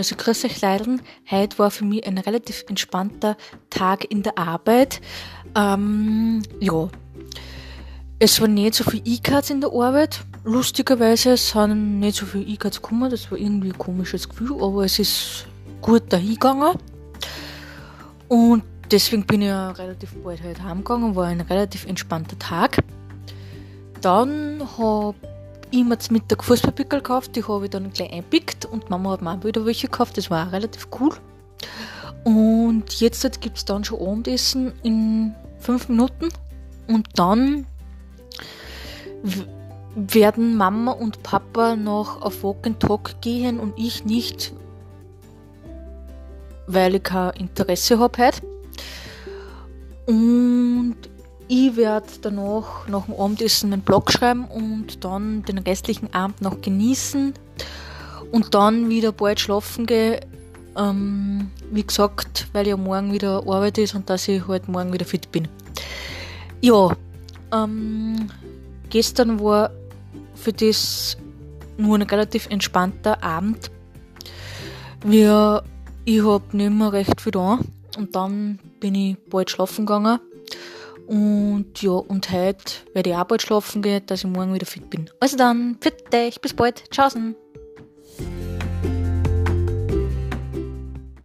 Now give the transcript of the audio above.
Also grüß euch Leideln. Heute war für mich ein relativ entspannter Tag in der Arbeit. Ähm, ja, es war nicht so viel E-Cards in der Arbeit. Lustigerweise sind nicht so viele E-Cards gekommen. Das war irgendwie ein komisches Gefühl, aber es ist gut dahingegangen. Und deswegen bin ich ja relativ bald heute heimgegangen. War ein relativ entspannter Tag. Dann habe ich mir zum Mittag Fußballpickel gekauft, die habe ich dann gleich einpickt und Mama hat mir auch wieder welche gekauft, das war auch relativ cool. Und jetzt gibt es dann schon Abendessen in fünf Minuten und dann werden Mama und Papa noch auf Walk and Talk gehen und ich nicht, weil ich kein Interesse habe heute. Und ich werde danach nach dem Abendessen einen Blog schreiben und dann den restlichen Abend noch genießen und dann wieder bald schlafen gehen. Ähm, wie gesagt, weil ja morgen wieder Arbeit ist und dass ich halt morgen wieder fit bin. Ja, ähm, gestern war für das nur ein relativ entspannter Abend. Wir, ich habe nicht mehr recht viel da und dann bin ich bald schlafen gegangen und ja, und heute werde ich auch bald schlafen gehen, dass ich morgen wieder fit bin. Also dann, für dich, bis bald. Tschaußen.